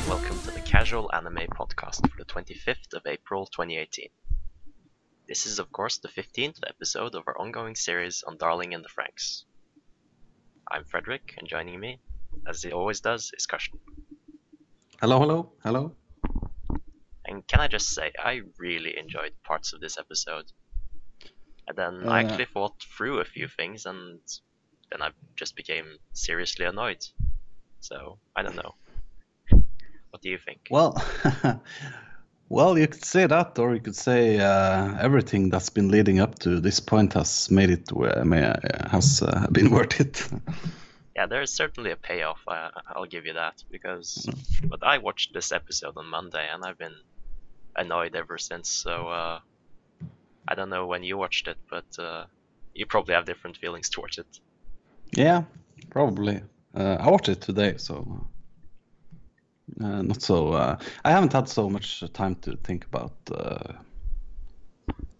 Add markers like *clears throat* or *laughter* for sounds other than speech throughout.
and welcome to the Casual Anime Podcast for the 25th of April 2018. This is, of course, the 15th episode of our ongoing series on Darling in the Franxx. I'm Frederick, and joining me, as he always does, is Karsten. Hello, hello, hello. And can I just say, I really enjoyed parts of this episode. And then I Uh, actually fought through a few things, and then I just became seriously annoyed. So, I don't know. What do you think? Well, *laughs* well, you could say that, or you could say uh, everything that's been leading up to this point has made it may, uh, has uh, *laughs* been worth it. *laughs* Yeah, there is certainly a payoff. Uh, I'll give you that because, but I watched this episode on Monday and I've been annoyed ever since. So uh, I don't know when you watched it, but uh, you probably have different feelings towards it. yeah, probably. Uh, I watched it today, so uh, not so. Uh, I haven't had so much time to think about uh,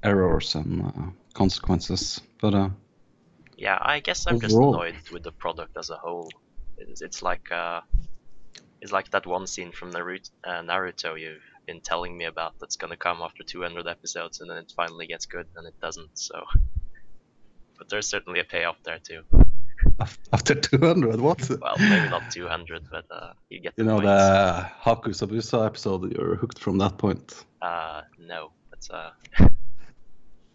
errors and uh, consequences, but uh, Yeah, I guess I'm just annoyed with the product as a whole. It's, it's like uh, it's like that one scene from Naruto, uh, Naruto you've been telling me about that's gonna come after 200 episodes, and then it finally gets good, and it doesn't. So, but there's certainly a payoff there too. Af- *laughs* after 200, what? Well, maybe not 200, but uh, you get the You know point. the Haku Zabuza episode. You're hooked from that point. Uh, no, but uh, *laughs*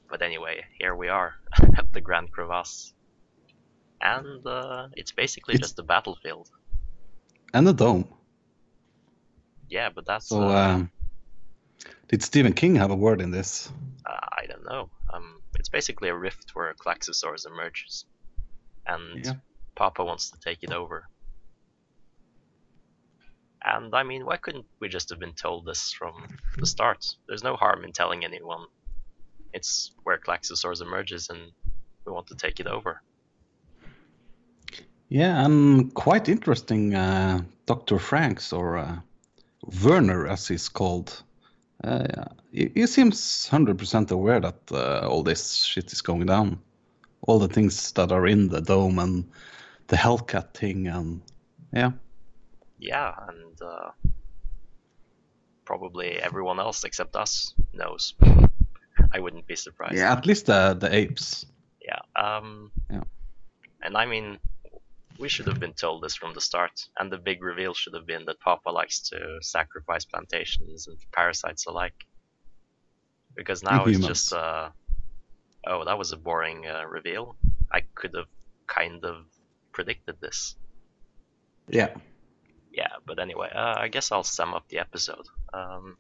but anyway, here we are *laughs* at the Grand Crevasse, and uh, it's basically It's- just a battlefield. And the dome. Yeah, but that's So, uh, um, did Stephen King have a word in this? uh, I don't know. Um, it's basically a rift where a Klaxosaurus emerges, and Yeah. Papa wants to take it over. And I mean, why couldn't we just have been told this from the start? There's no harm in telling anyone. It's where Klaxosaurus emerges, and we want to take it over. Yeah, and quite interesting. Uh, Dr. Franxx, or uh, Werner as he's called, uh, he, he seems 100% aware that uh, all this shit is going down. All the things that are in the dome and the Hellcat thing, and yeah. Yeah, and uh, probably everyone else except us knows. I wouldn't be surprised. Yeah, at least the, the apes. Yeah. Um, Yeah. And I mean, we should have been told this from the start, and the big reveal should have been that Papa likes to sacrifice plantations and parasites alike. Because now it's just, uh, oh, that was a boring uh, reveal. I could have kind of predicted this. Yeah. Yeah, but anyway, uh, I guess I'll sum up the episode. Um,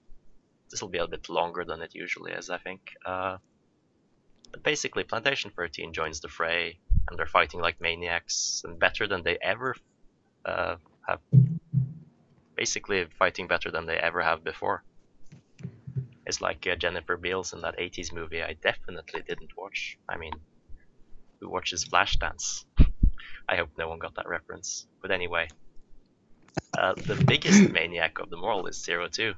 this will be a bit longer than it usually is, I think. Uh, but basically, Plantation 13 joins the fray, and they're fighting like maniacs, and better than they ever uh, have. Basically, fighting better than they ever have before. It's like uh, Jennifer Beals in that 80s movie I definitely didn't watch. I mean, who watches Flashdance? *laughs* I hope no one got that reference. But anyway, uh, the biggest *clears throat* maniac of them all is Zero Two,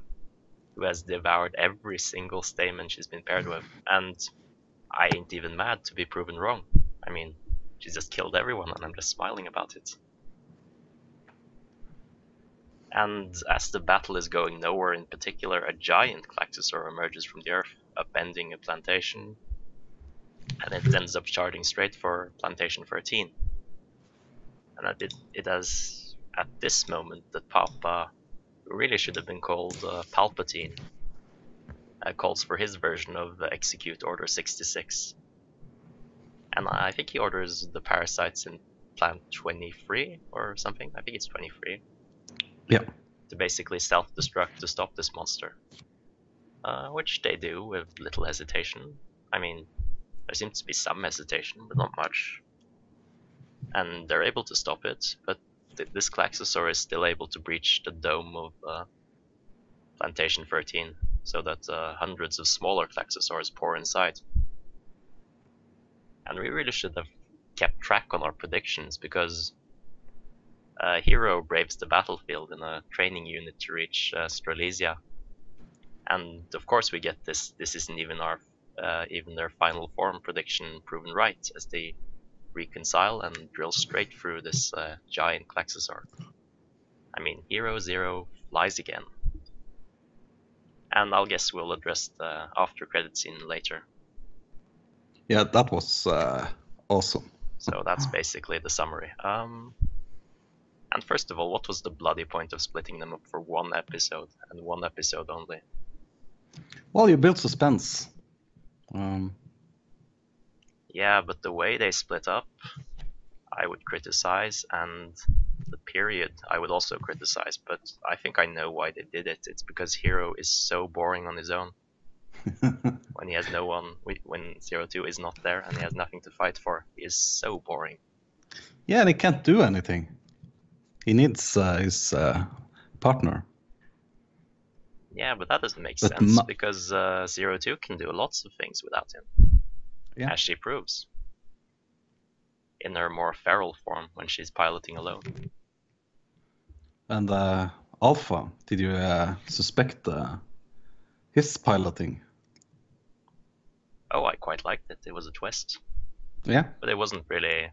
who has devoured every single stamen she's been paired with, and I ain't even mad to be proven wrong. I mean, she's just killed everyone, and I'm just smiling about it. And as the battle is going nowhere in particular, a giant Klaxosaur emerges from the earth, upending a plantation, and it ends up charging straight for Plantation 13. And it, it has at this moment that Papa really should have been called uh, Palpatine. Uh, calls for his version of uh, Execute Order 66. And I think he orders the parasites in Plant 23 or something. I think it's 23. Yeah. To basically self destruct to stop this monster. Uh, which they do with little hesitation. I mean, there seems to be some hesitation, but not much. And they're able to stop it, but th- this Klaxosaur is still able to breach the dome of uh, Plantation 13, so that uh, hundreds of smaller Klaxosaurs pour inside. And we really should have kept track on our predictions because uh, Hiro braves the battlefield in a training unit to reach uh, Strelizia. And of course, we get this. This isn't even our, uh, even their final form prediction proven right, as they reconcile and drill straight through this uh, giant Klaxosaur. I mean, Hiro Zero flies again. And I'll guess we'll address the after credit scene later. Yeah, that was uh, awesome. So that's basically the summary. Um, and first of all, what was the bloody point of splitting them up for one episode and one episode only? Well, you build suspense. Um, Yeah, but the way they split up, I would criticize, and the period I would also criticize. But I think I know why they did it. It's because Hiro is so boring on his own *laughs* when he has no one, when Zero Two is not there and he has nothing to fight for. He is so boring. yeah, and he can't do anything. He needs uh, his uh, partner. Yeah, but that doesn't make But sense ma- because uh, Zero Two can do lots of things without him, Yeah. as she proves in her more feral form when she's piloting alone. And uh, Alpha, did you uh, suspect uh, his piloting? Oh, I quite liked it. It was a twist, Yeah. but it wasn't really.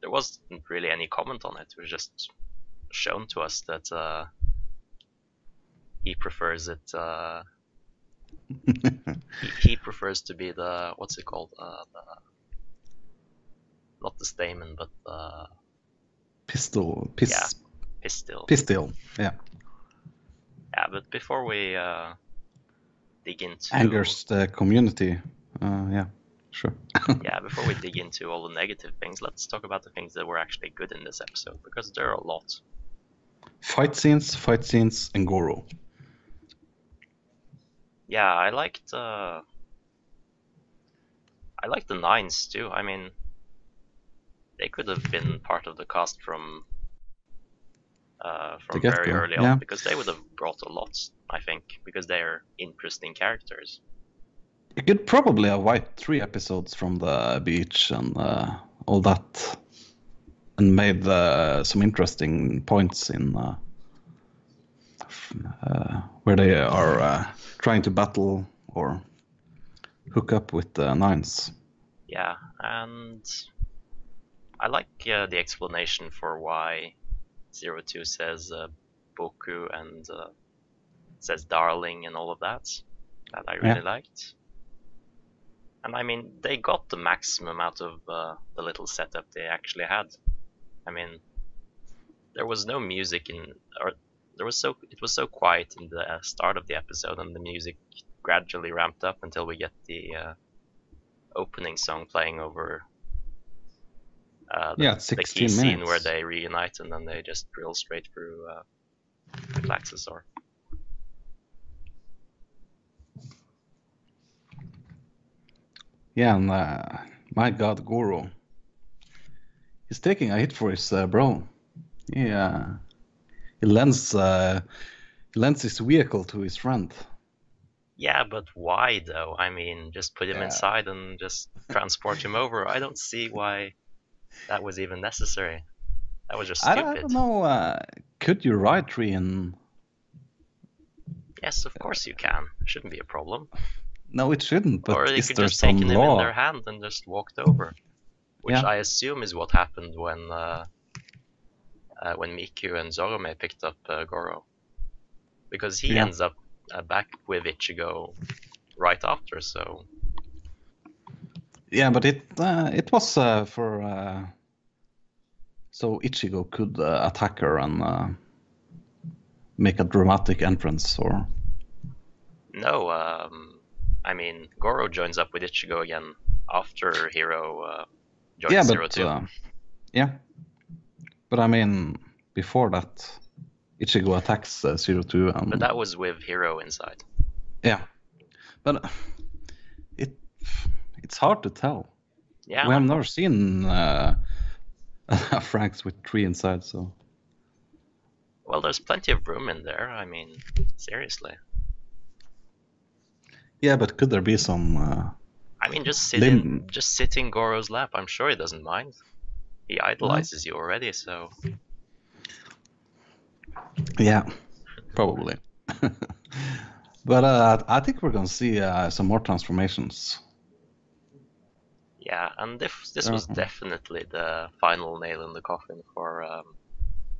There wasn't really any comment on it. It was just shown to us that uh, he prefers it. Uh, he, *laughs* he prefers to be the what's it called? Uh, the, not the stamen, but the Pistol, pis, Yeah. pistil. pistol. Yeah, Yeah, but before we uh, dig into angers the community. Uh, yeah, sure. *laughs* yeah, before we dig into all the negative things, let's talk about the things that were actually good in this episode because there are a lot. fight scenes, fight scenes, and Goro. Yeah, I liked uh, I liked the nines too. I mean, they could have been part of the cast from uh, from very early yeah. on because they would have brought a lot. I think because they are interesting characters. You could probably have wiped three episodes from the beach and uh, all that, and made uh, some interesting points in uh, uh, where they are uh, trying to battle or hook up with the nines. Yeah, and I like uh, the explanation for why Zero Two says uh, Boku and uh, says darling and all of that. That I really liked. And I mean, they got the maximum out of uh, the little setup they actually had. I mean, there was no music in, or there was so it was so quiet in the uh, start of the episode, and the music gradually ramped up until we get the uh, opening song playing over uh, the, Yeah, the 16 key scene where they reunite and then they just drill straight through uh, the Klaxosaur. Yeah, and uh, my God, Goro. He's taking a hit for his uh, bro. Yeah, he lends uh, he lends his vehicle to his friend. Yeah, but why though? I mean, just put him Yeah. inside and just transport him over. I don't see why that was even necessary. That was just stupid. I don't know. Uh, could you ride in? Yes, of course you can. Shouldn't be a problem. No, it shouldn't. But or they is could there just some taken him law? in their hand and just walked over, which Yeah. I assume is what happened when uh, uh, when Miku and Zorome picked up uh, Goro, because he Yeah. ends up uh, back with Ichigo right after. So Yeah, but it uh, it was uh, for uh, so Ichigo could uh, attack her and uh, make a dramatic entrance, or no, um, I mean Goro joins up with Ichigo again after Hiro uh, joins yeah, but Two. uh, yeah, but I mean before that, Ichigo attacks uh, Zero Two, and but that was with Hiro inside. yeah, but it it's hard to tell. Yeah, we have never seen uh, *laughs* Franxx with three inside, so well, there's plenty of room in there. I mean, seriously. Yeah. But could there be some? Uh, I mean, just sit Lim- in, just sit in Goro's lap. I'm sure he doesn't mind. He idolizes you already, so Yeah, probably. *laughs* but uh, I think we're gonna see uh, some more transformations. yeah. And this this was Mhm. definitely the final nail in the coffin for um,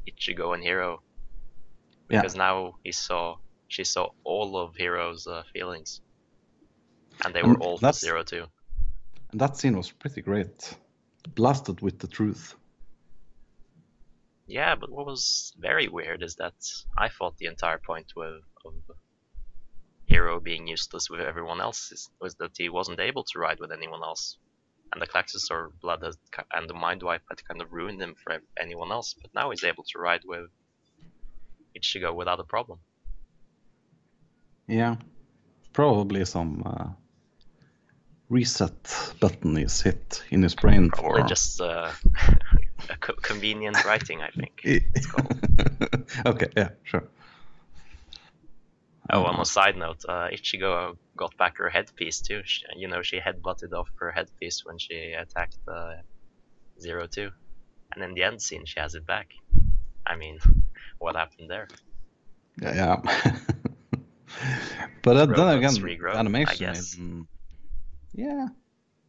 Ichigo and Hiro. Yeah. because now he saw she saw all of Hiro's uh, feelings, and they were And all that's- Zero too. And that scene was pretty great. Blasted with the truth. Yeah, but what was very weird is that I thought the entire point with, of Hiro being useless with everyone else is, was that he wasn't able to ride with anyone else. And the Klaxosaur blood has, and the Mind Wipe had kind of ruined him for anyone else, but now he's able to ride with Ichigo without a problem. Yeah. Probably some uh, reset button is hit in his brain Probably for. just uh, a co- convenient writing, I think. *laughs* It's called. okay, yeah, sure. Oh, on a side note, uh, Ichigo got back her headpiece too. She, you know, she headbutted off her headpiece when she attacked uh, Zero Two, and in the end scene, she has it back. I mean, what happened there? Yeah, yeah. *laughs* but uh, then again, regrow, the I animation in yeah,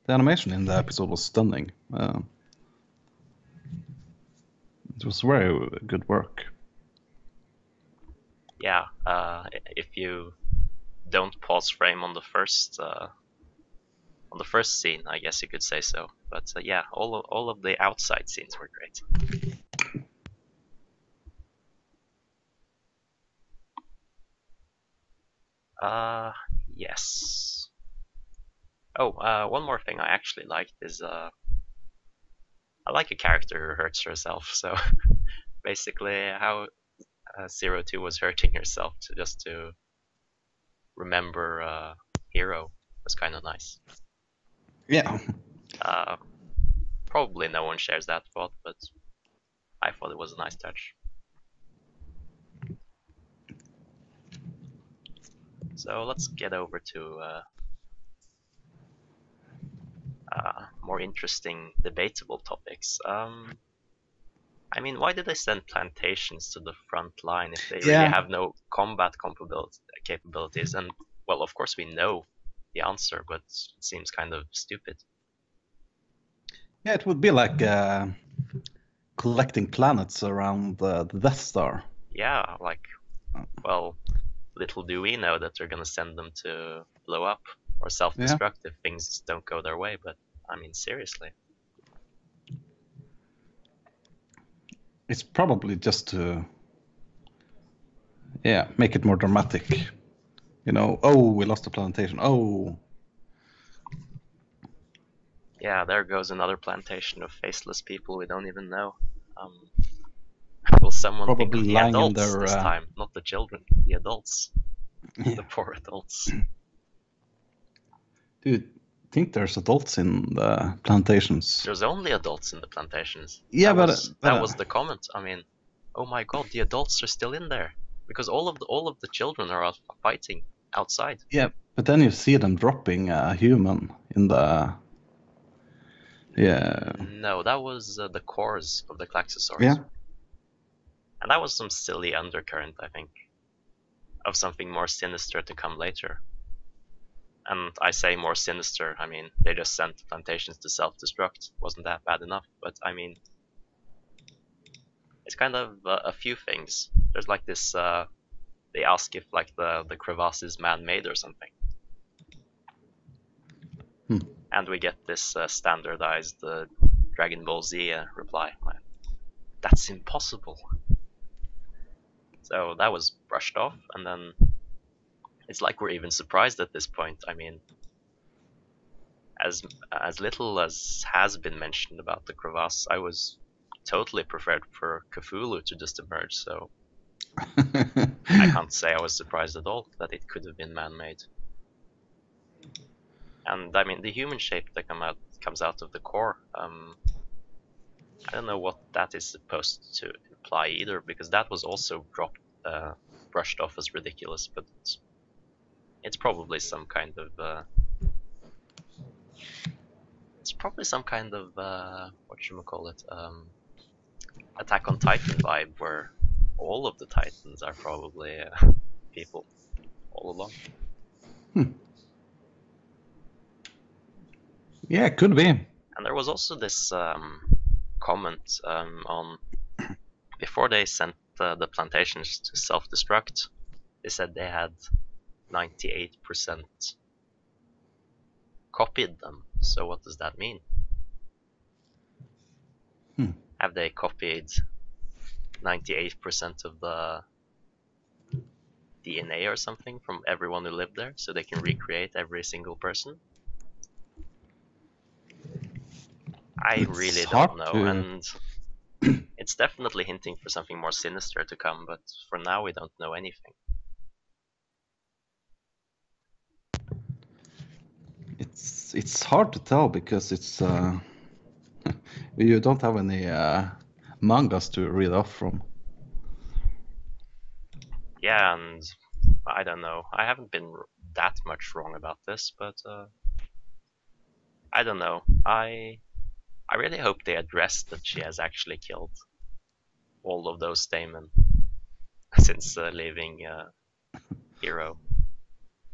the animation in the episode was stunning. Uh, it was very good work. Yeah, uh, if you don't pause frame on the first uh, on the first scene, I guess you could say so. But uh, yeah, all of, all of the outside scenes were great. Uh, yes. Oh, uh, one more thing I actually liked is uh, I like a character who hurts herself. So *laughs* basically, how uh, Zero Two was hurting herself to just to remember uh, Hiro was kind of nice. Yeah, Uh, probably no one shares that thought, but I thought it was a nice touch. So let's get over to uh, uh, more interesting, debatable topics. Um, I mean, why did they send plantations to the front line if they Yeah. really have no combat capabilities? And well, of course we know the answer, but it seems kind of stupid. yeah, it would be like uh, collecting planets around uh, the Death Star. Yeah, like, well, little do we know that they're gonna send them to blow up or self-destruct if things don't go their way. But I mean, seriously, It's probably just to, yeah, make it more dramatic. You know, oh, we lost the plantation. Oh, yeah, there goes another plantation of faceless people we don't even know. Um, will someone think Probably of the adults their, this uh, time, not the children, the adults, Yeah. the poor adults? *clears throat* do you think there's adults in the plantations? There's only adults in the plantations. Yeah, that but, was, uh, that uh, was the comment. I mean, oh my god, the adults are still in there because all of the all of the children are out fighting outside. Yeah, but then you see them dropping a human in the. Yeah, No, that was uh, the cores of the Klaxosaurus. Yeah. And that was some silly undercurrent, I think, of something more sinister to come later. And I say more sinister, I mean, they just sent plantations to self destruct. Wasn't that bad enough? But I mean, it's kind of uh, a few things. There's like this, uh, they ask if like the, the crevasse is man made or something. Hmm. And we get this uh, standardized uh, Dragon Ball Z uh, reply. Like, That's impossible. So that was brushed off, and then it's like we're even surprised at this point. I mean, as as little as has been mentioned about the crevasse, I was totally prepared for Cthulhu to just emerge. So I *laughs* can't say I was surprised at all that it could have been man-made. And I mean, the human shape that come out comes out of the core. Um, I don't know what that is supposed to imply either, because that was also dropped, uh, brushed off as ridiculous. But it's, probably some kind of. Uh, it's probably some kind of uh, what should we call it? Um, Attack on Titan vibe, where all of the Titans are probably uh, people all along. yeah, it could be. And there was also this um, comment um, on before they sent uh, the plantations to self-destruct, they said they had 98% copied them. So what does that mean? Hmm. Have they copied 98% of the DNA or something from everyone who lived there so they can recreate every single person? I It's really don't know, to- and it's definitely hinting for something more sinister to come, but for now we don't know anything. It's it's hard to tell because it's uh, *laughs* you don't have any uh, mangas to read off from. Yeah, and I don't know. I haven't been that much wrong about this, but uh, I don't know. I I really hope they address that she has actually killed all of those stamen *laughs* since uh, leaving uh, Hiro.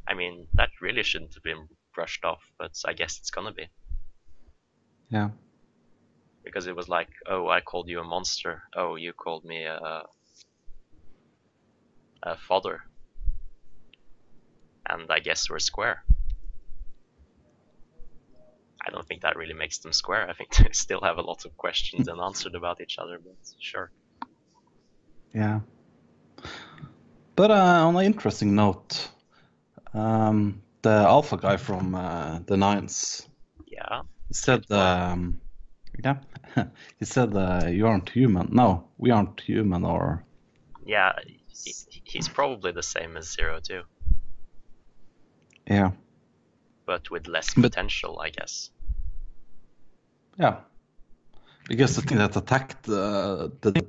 I mean, that really shouldn't have been brushed off, but I guess it's gonna be Yeah. because it was like, oh, I called you a monster. Oh, you called me a a fodder, and I guess we're square. I don't think that really makes them square. I think *laughs* they still have a lot of questions unanswered about each other, but sure. Yeah. But uh, on an interesting note, um, the alpha guy from uh, the Nines Yeah, he said, um, yeah, *laughs* he said uh, you aren't human. No, we aren't human, or yeah, he, he's probably the same as Zero Two, yeah, but with less But- potential, I guess. yeah. Because the thing that attacked uh, the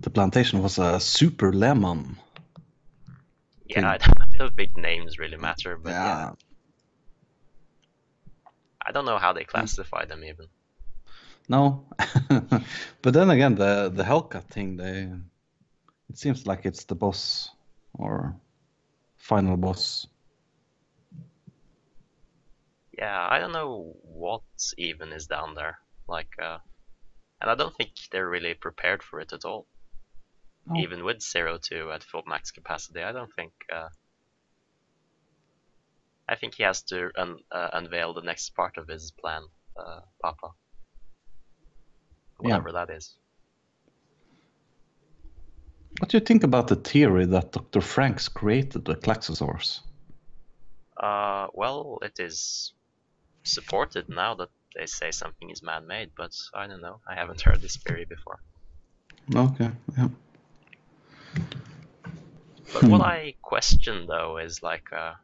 the plantation was a super lemon. Yeah, I don't think names really matter, but yeah. yeah. I don't know how they classify them even. No, *laughs* but then again, the the Hellcat thing, they it seems like it's the boss or final boss. Yeah, I don't know what even is down there. Like, uh, and I don't think they're really prepared for it at all. No. Even with Zero Two at full max capacity, I don't think. Uh, I think he has to un- uh, unveil the next part of his plan, uh, Papa. Yeah. Whatever that is. What do you think about the theory that Dr. Franxx created the Klaxosaurs? Uh, well, it is supported now that they say something is man-made, but I don't know. I haven't heard this theory before. Okay, yeah. But what Hmm. I question though is like, uh,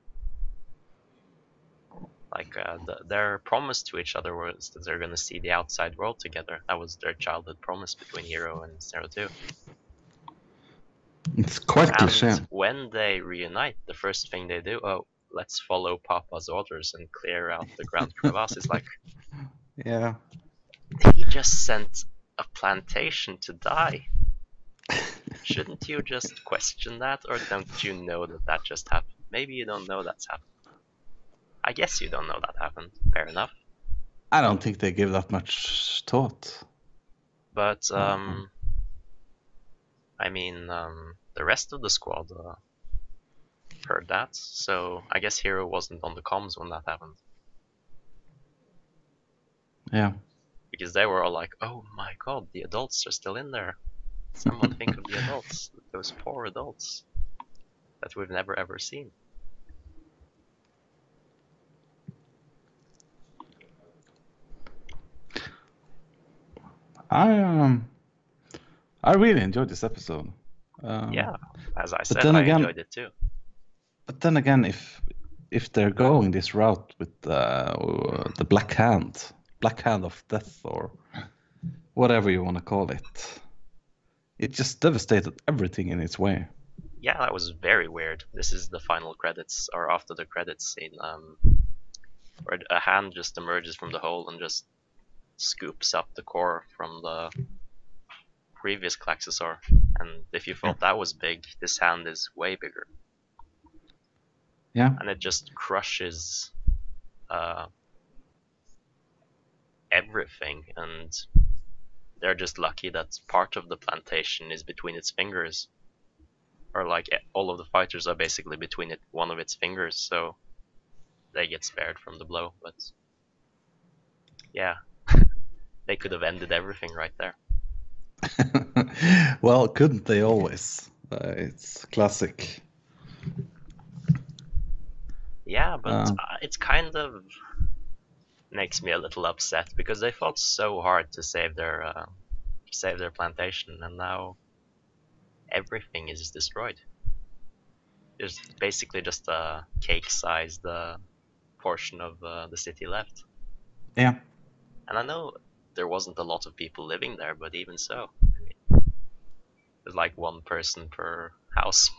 like uh, the, their promise to each other was that they're gonna see the outside world together. That was their childhood promise between Hiro and Zero Two. It's quite cliche. And when they reunite, the first thing they do, oh, let's follow Papa's orders and clear out the Grand Crevasse. It's like *laughs* Yeah. he just sent a plantation to die. *laughs* Shouldn't you just question that, or don't you know that that just happened? Maybe you don't know that's happened. I guess you don't know that happened. Fair enough. I don't think they give that much thought. But um, I mean, um, the rest of the squad uh, heard that, so I guess Hiro wasn't on the comms when that happened Yeah. because they were all like, "Oh my God, the adults are still in there. Someone think of the *laughs* adults, those poor adults that we've never ever seen." I um I really enjoyed this episode. Um, Yeah, as I said, I again- enjoyed it too. But then again, if if they're going this route with uh, the black hand, black hand of death, or whatever you want to call it, it just devastated everything in its way. Yeah, that was very weird. This is the final credits, or after the credits scene, um, where a hand just emerges from the hole and just scoops up the core from the previous Klaxosaur. And if you thought that was big, this hand is way bigger. Yeah. And it just crushes uh, everything. And they're just lucky that part of the plantation is between its fingers. Or like all of the fighters are basically between it, one of its fingers, so they get spared from the blow. But yeah, *laughs* they could have ended everything right there. *laughs* well, couldn't they always? Uh, it's classic. Yeah, but Uh. uh, it's kind of makes me a little upset because they fought so hard to save their uh, save their plantation, and now everything is destroyed. There's basically just a cake-sized uh, portion of uh, the city left, Yeah. and I know there wasn't a lot of people living there, but even so, I mean, there's like one person per house.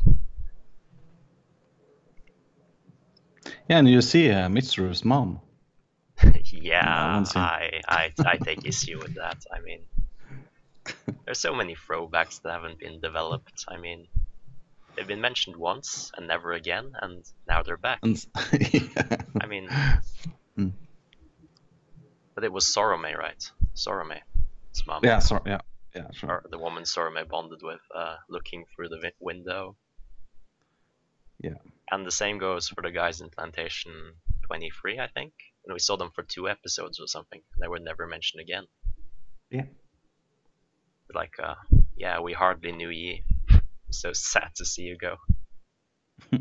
Yeah, and you see uh, Mitsuru's mom. *laughs* yeah. I, I I take issue with that. I mean, *laughs* there's so many throwbacks that haven't been developed. I mean, they've been mentioned once and never again, and now they're back. *laughs* Yeah. I mean, Hmm. but it was Zorome, right? Zorome, his mom, yeah, sorry, yeah, yeah, sure. or the woman Zorome bonded with, uh, looking through the vi- window. Yeah. And the same goes for the guys in Plantation 23, I think. And we saw them for two episodes or something. And they were never mentioned again. Yeah. Like, uh, yeah, we hardly knew ye. So sad to see you go. *laughs*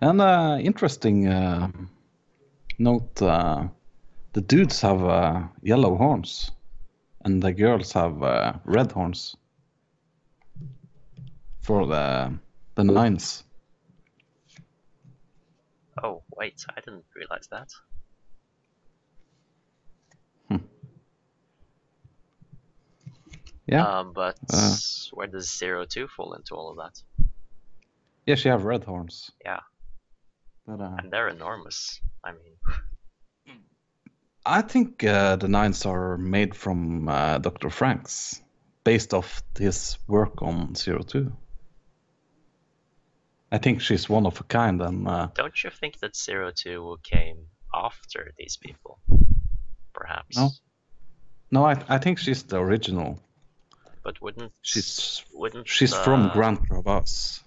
And uh, interesting uh, note: uh, the dudes have uh, yellow horns, and the girls have uh, red horns for the the nines. Wait, I didn't realize that. Yeah, Um, but Uh. where does Zero Two fall into all of that? Yes, you have red horns. Yeah. But uh, And they're enormous. I mean, I think uh, the nines are made from uh, Dr. Franxx, based off his work on Zero Two. I think she's one of a kind, and uh, don't you think that Zero Two came after these people? Perhaps. No. no, I, I think she's the original. But wouldn't She's wouldn't she's from uh, Grand Crevasse.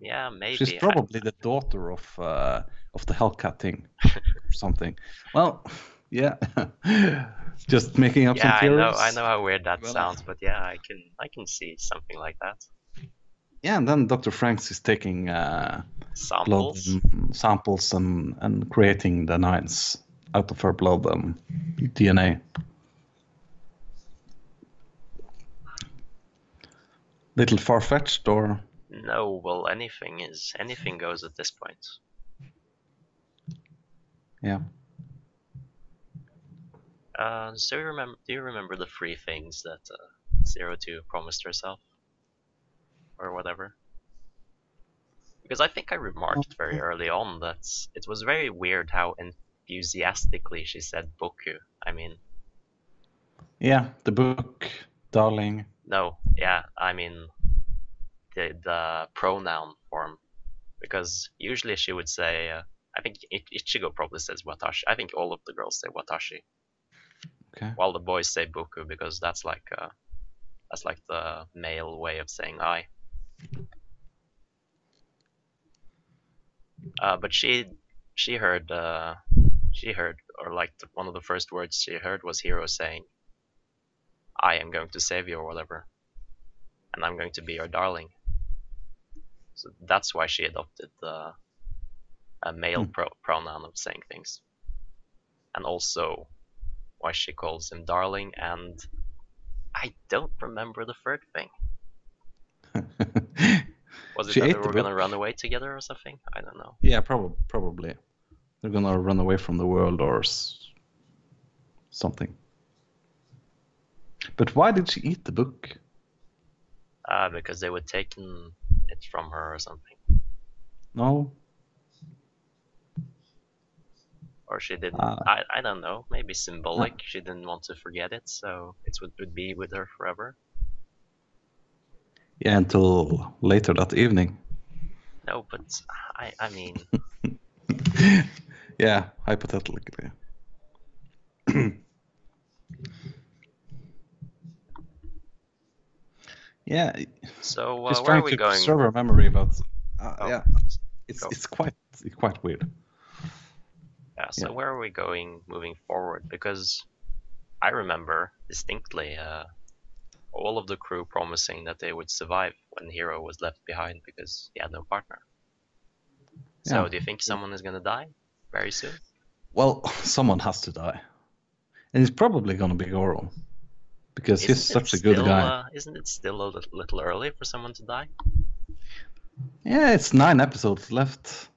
Yeah, maybe. She's I- probably the daughter of uh, of the Hellcat thing, *laughs* or something. Well, yeah, *laughs* just making up yeah, some I know. I know how weird that Well, sounds, but yeah, I can I can see something like that. Yeah, and then Dr. Franxx is taking uh, blood Samples. and samples and and creating the nines out of her blood and DNA. Little far fetched, or No, well, anything is anything goes at this point. yeah. Uh, so you remember? Do you remember the three things that uh, Zero Two promised herself, or whatever? Because I think I remarked very early on that it was very weird how enthusiastically she said "boku." I mean, Yeah, the book, darling. no, yeah, I mean the the pronoun form, because usually she would say. Uh, I think Ichigo probably says watashi. I think all of the girls say watashi. Okay. while the boys say boku because that's like uh, that's like the male way of saying I. Uh, but she she heard uh, she heard or like the, one of the first words she heard was Hiro saying, "I am going to save you" or whatever, and I'm going to be your darling. So that's why she adopted the a male Hmm. pro- pronoun of saying things, and also why she calls him darling, and I don't remember the third thing. *laughs* Was it She that they the were gonna run away together or something? I don't know. yeah, probably. Probably. They're gonna run away from the world or s- something. But why did she eat the book? Uh, because they were taking it from her or something, No. or she didn't. Ah. I I don't know. Maybe symbolic. She didn't want to forget it, so it would would be with her forever. Yeah, until later that evening. No, but I I mean, *laughs* Yeah, hypothetically. *clears throat* yeah, So uh, where are we to going? preserve our memory, but uh, Oh, yeah, it's go. it's quite it's quite weird. Yeah, so Yeah. where are we going moving forward? Because I remember distinctly uh, all of the crew promising that they would survive when Hiro was left behind because he had no partner. So Yeah. do you think someone is gonna die very soon? Well, *laughs* someone has to die, and it's probably gonna be Goro, because he's Isn't it such a good still, guy. Uh, isn't it still a little, little early for someone to die? Yeah, it's nine episodes left.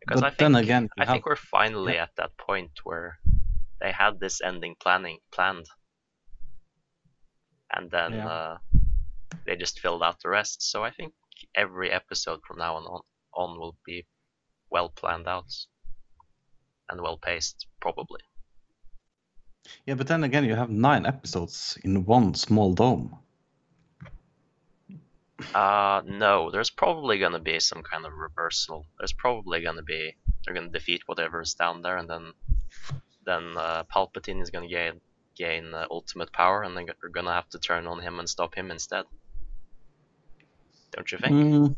Because But I think then again, I have- think we're finally at that point where they had this ending planning planned, and then Yeah. uh, they just filled out the rest. So I think every episode from now on on will be well planned out and well paced, probably. Yeah, but then again, you have nine episodes in one small dome. Uh, no, there's probably gonna be some kind of reversal. There's probably gonna be they're gonna defeat whatever's down there, and then then uh, Palpatine is gonna gain gain uh, ultimate power, and then they're gonna have to turn on him and stop him instead. Don't you think? Mm,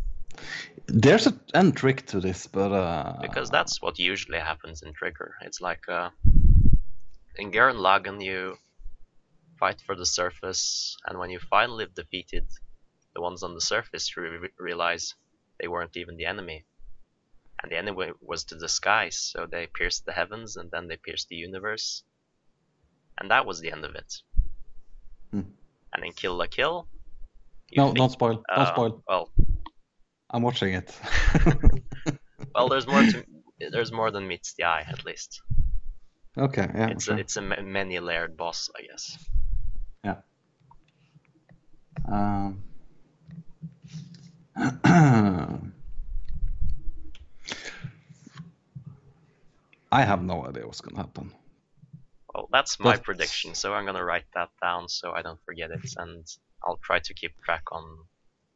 there's an end trick to this, but uh, Because that's what usually happens in Trigger. It's like uh, in Gurren Lagann, you fight for the surface, and when you finally defeated the ones on the surface, you re- realize they weren't even the enemy. And the enemy was the disguise, so they pierced the heavens and then they pierced the universe. And that was the end of it. Hmm. And in Kill la Kill, no, think- don't spoil. Don't uh, spoil. Well, I'm watching it. *laughs* well, there's more to there's more than meets the eye, at least. okay, yeah, it's sure. a, it's a many-layered boss, I guess. Yeah. Um, *clears throat* I have no idea what's gonna happen. Well, that's my But- prediction, so I'm gonna write that down so I don't forget it, and I'll try to keep track on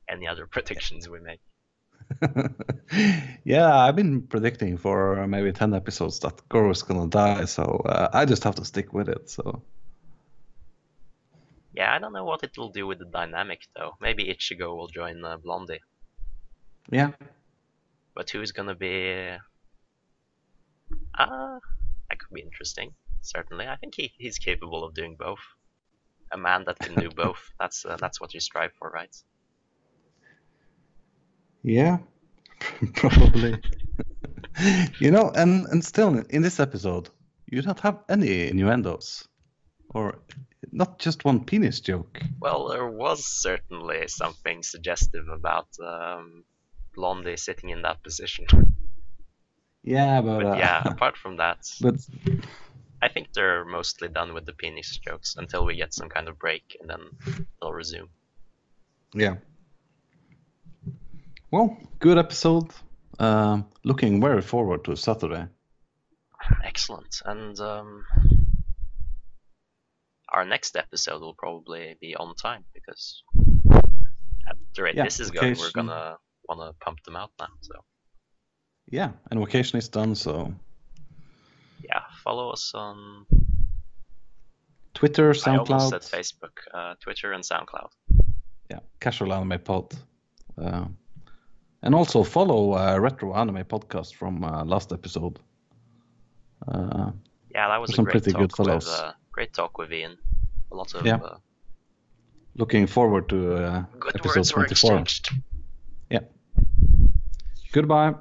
any other *laughs* predictions we make. *laughs* yeah, I've been predicting for maybe ten episodes that Goro is gonna die, so uh, I just have to stick with it. So Yeah, I don't know what it will do with the dynamic though. Maybe Ichigo will join uh, Blondie, yeah, but who's gonna be? Ah, that could be interesting. Certainly, I think he, he's capable of doing both. A man that can do both. *laughs* That's uh, that's what you strive for, right? yeah, *laughs* probably. *laughs* you know, and and still in this episode, you don't have any innuendos, or not just one penis joke. Well, there was certainly something suggestive about um, Blondie sitting in that position. Yeah, but, But uh, yeah, apart from that, but I think they're mostly done with the penis jokes until we get some kind of break, and then they'll resume. Yeah. Well, good episode. Um, looking very forward to Saturday. Excellent. And um, our next episode will probably be on time because at the rate Yeah, this is going, we're gonna wanna pump them out now. So Yeah, and vacation is done, so yeah, follow us on Twitter, I almost said SoundCloud, Facebook, uh, Twitter, and SoundCloud. yeah, Casual Anime Pod, uh, and also follow uh, Retro Anime Podcast from uh, last episode. Uh, Yeah, that was a some great pretty talk good with fellows. uh, great talk with Ian. A lot of Yeah. uh, looking forward to uh, good episode words were 24. exchanged. Goodbye.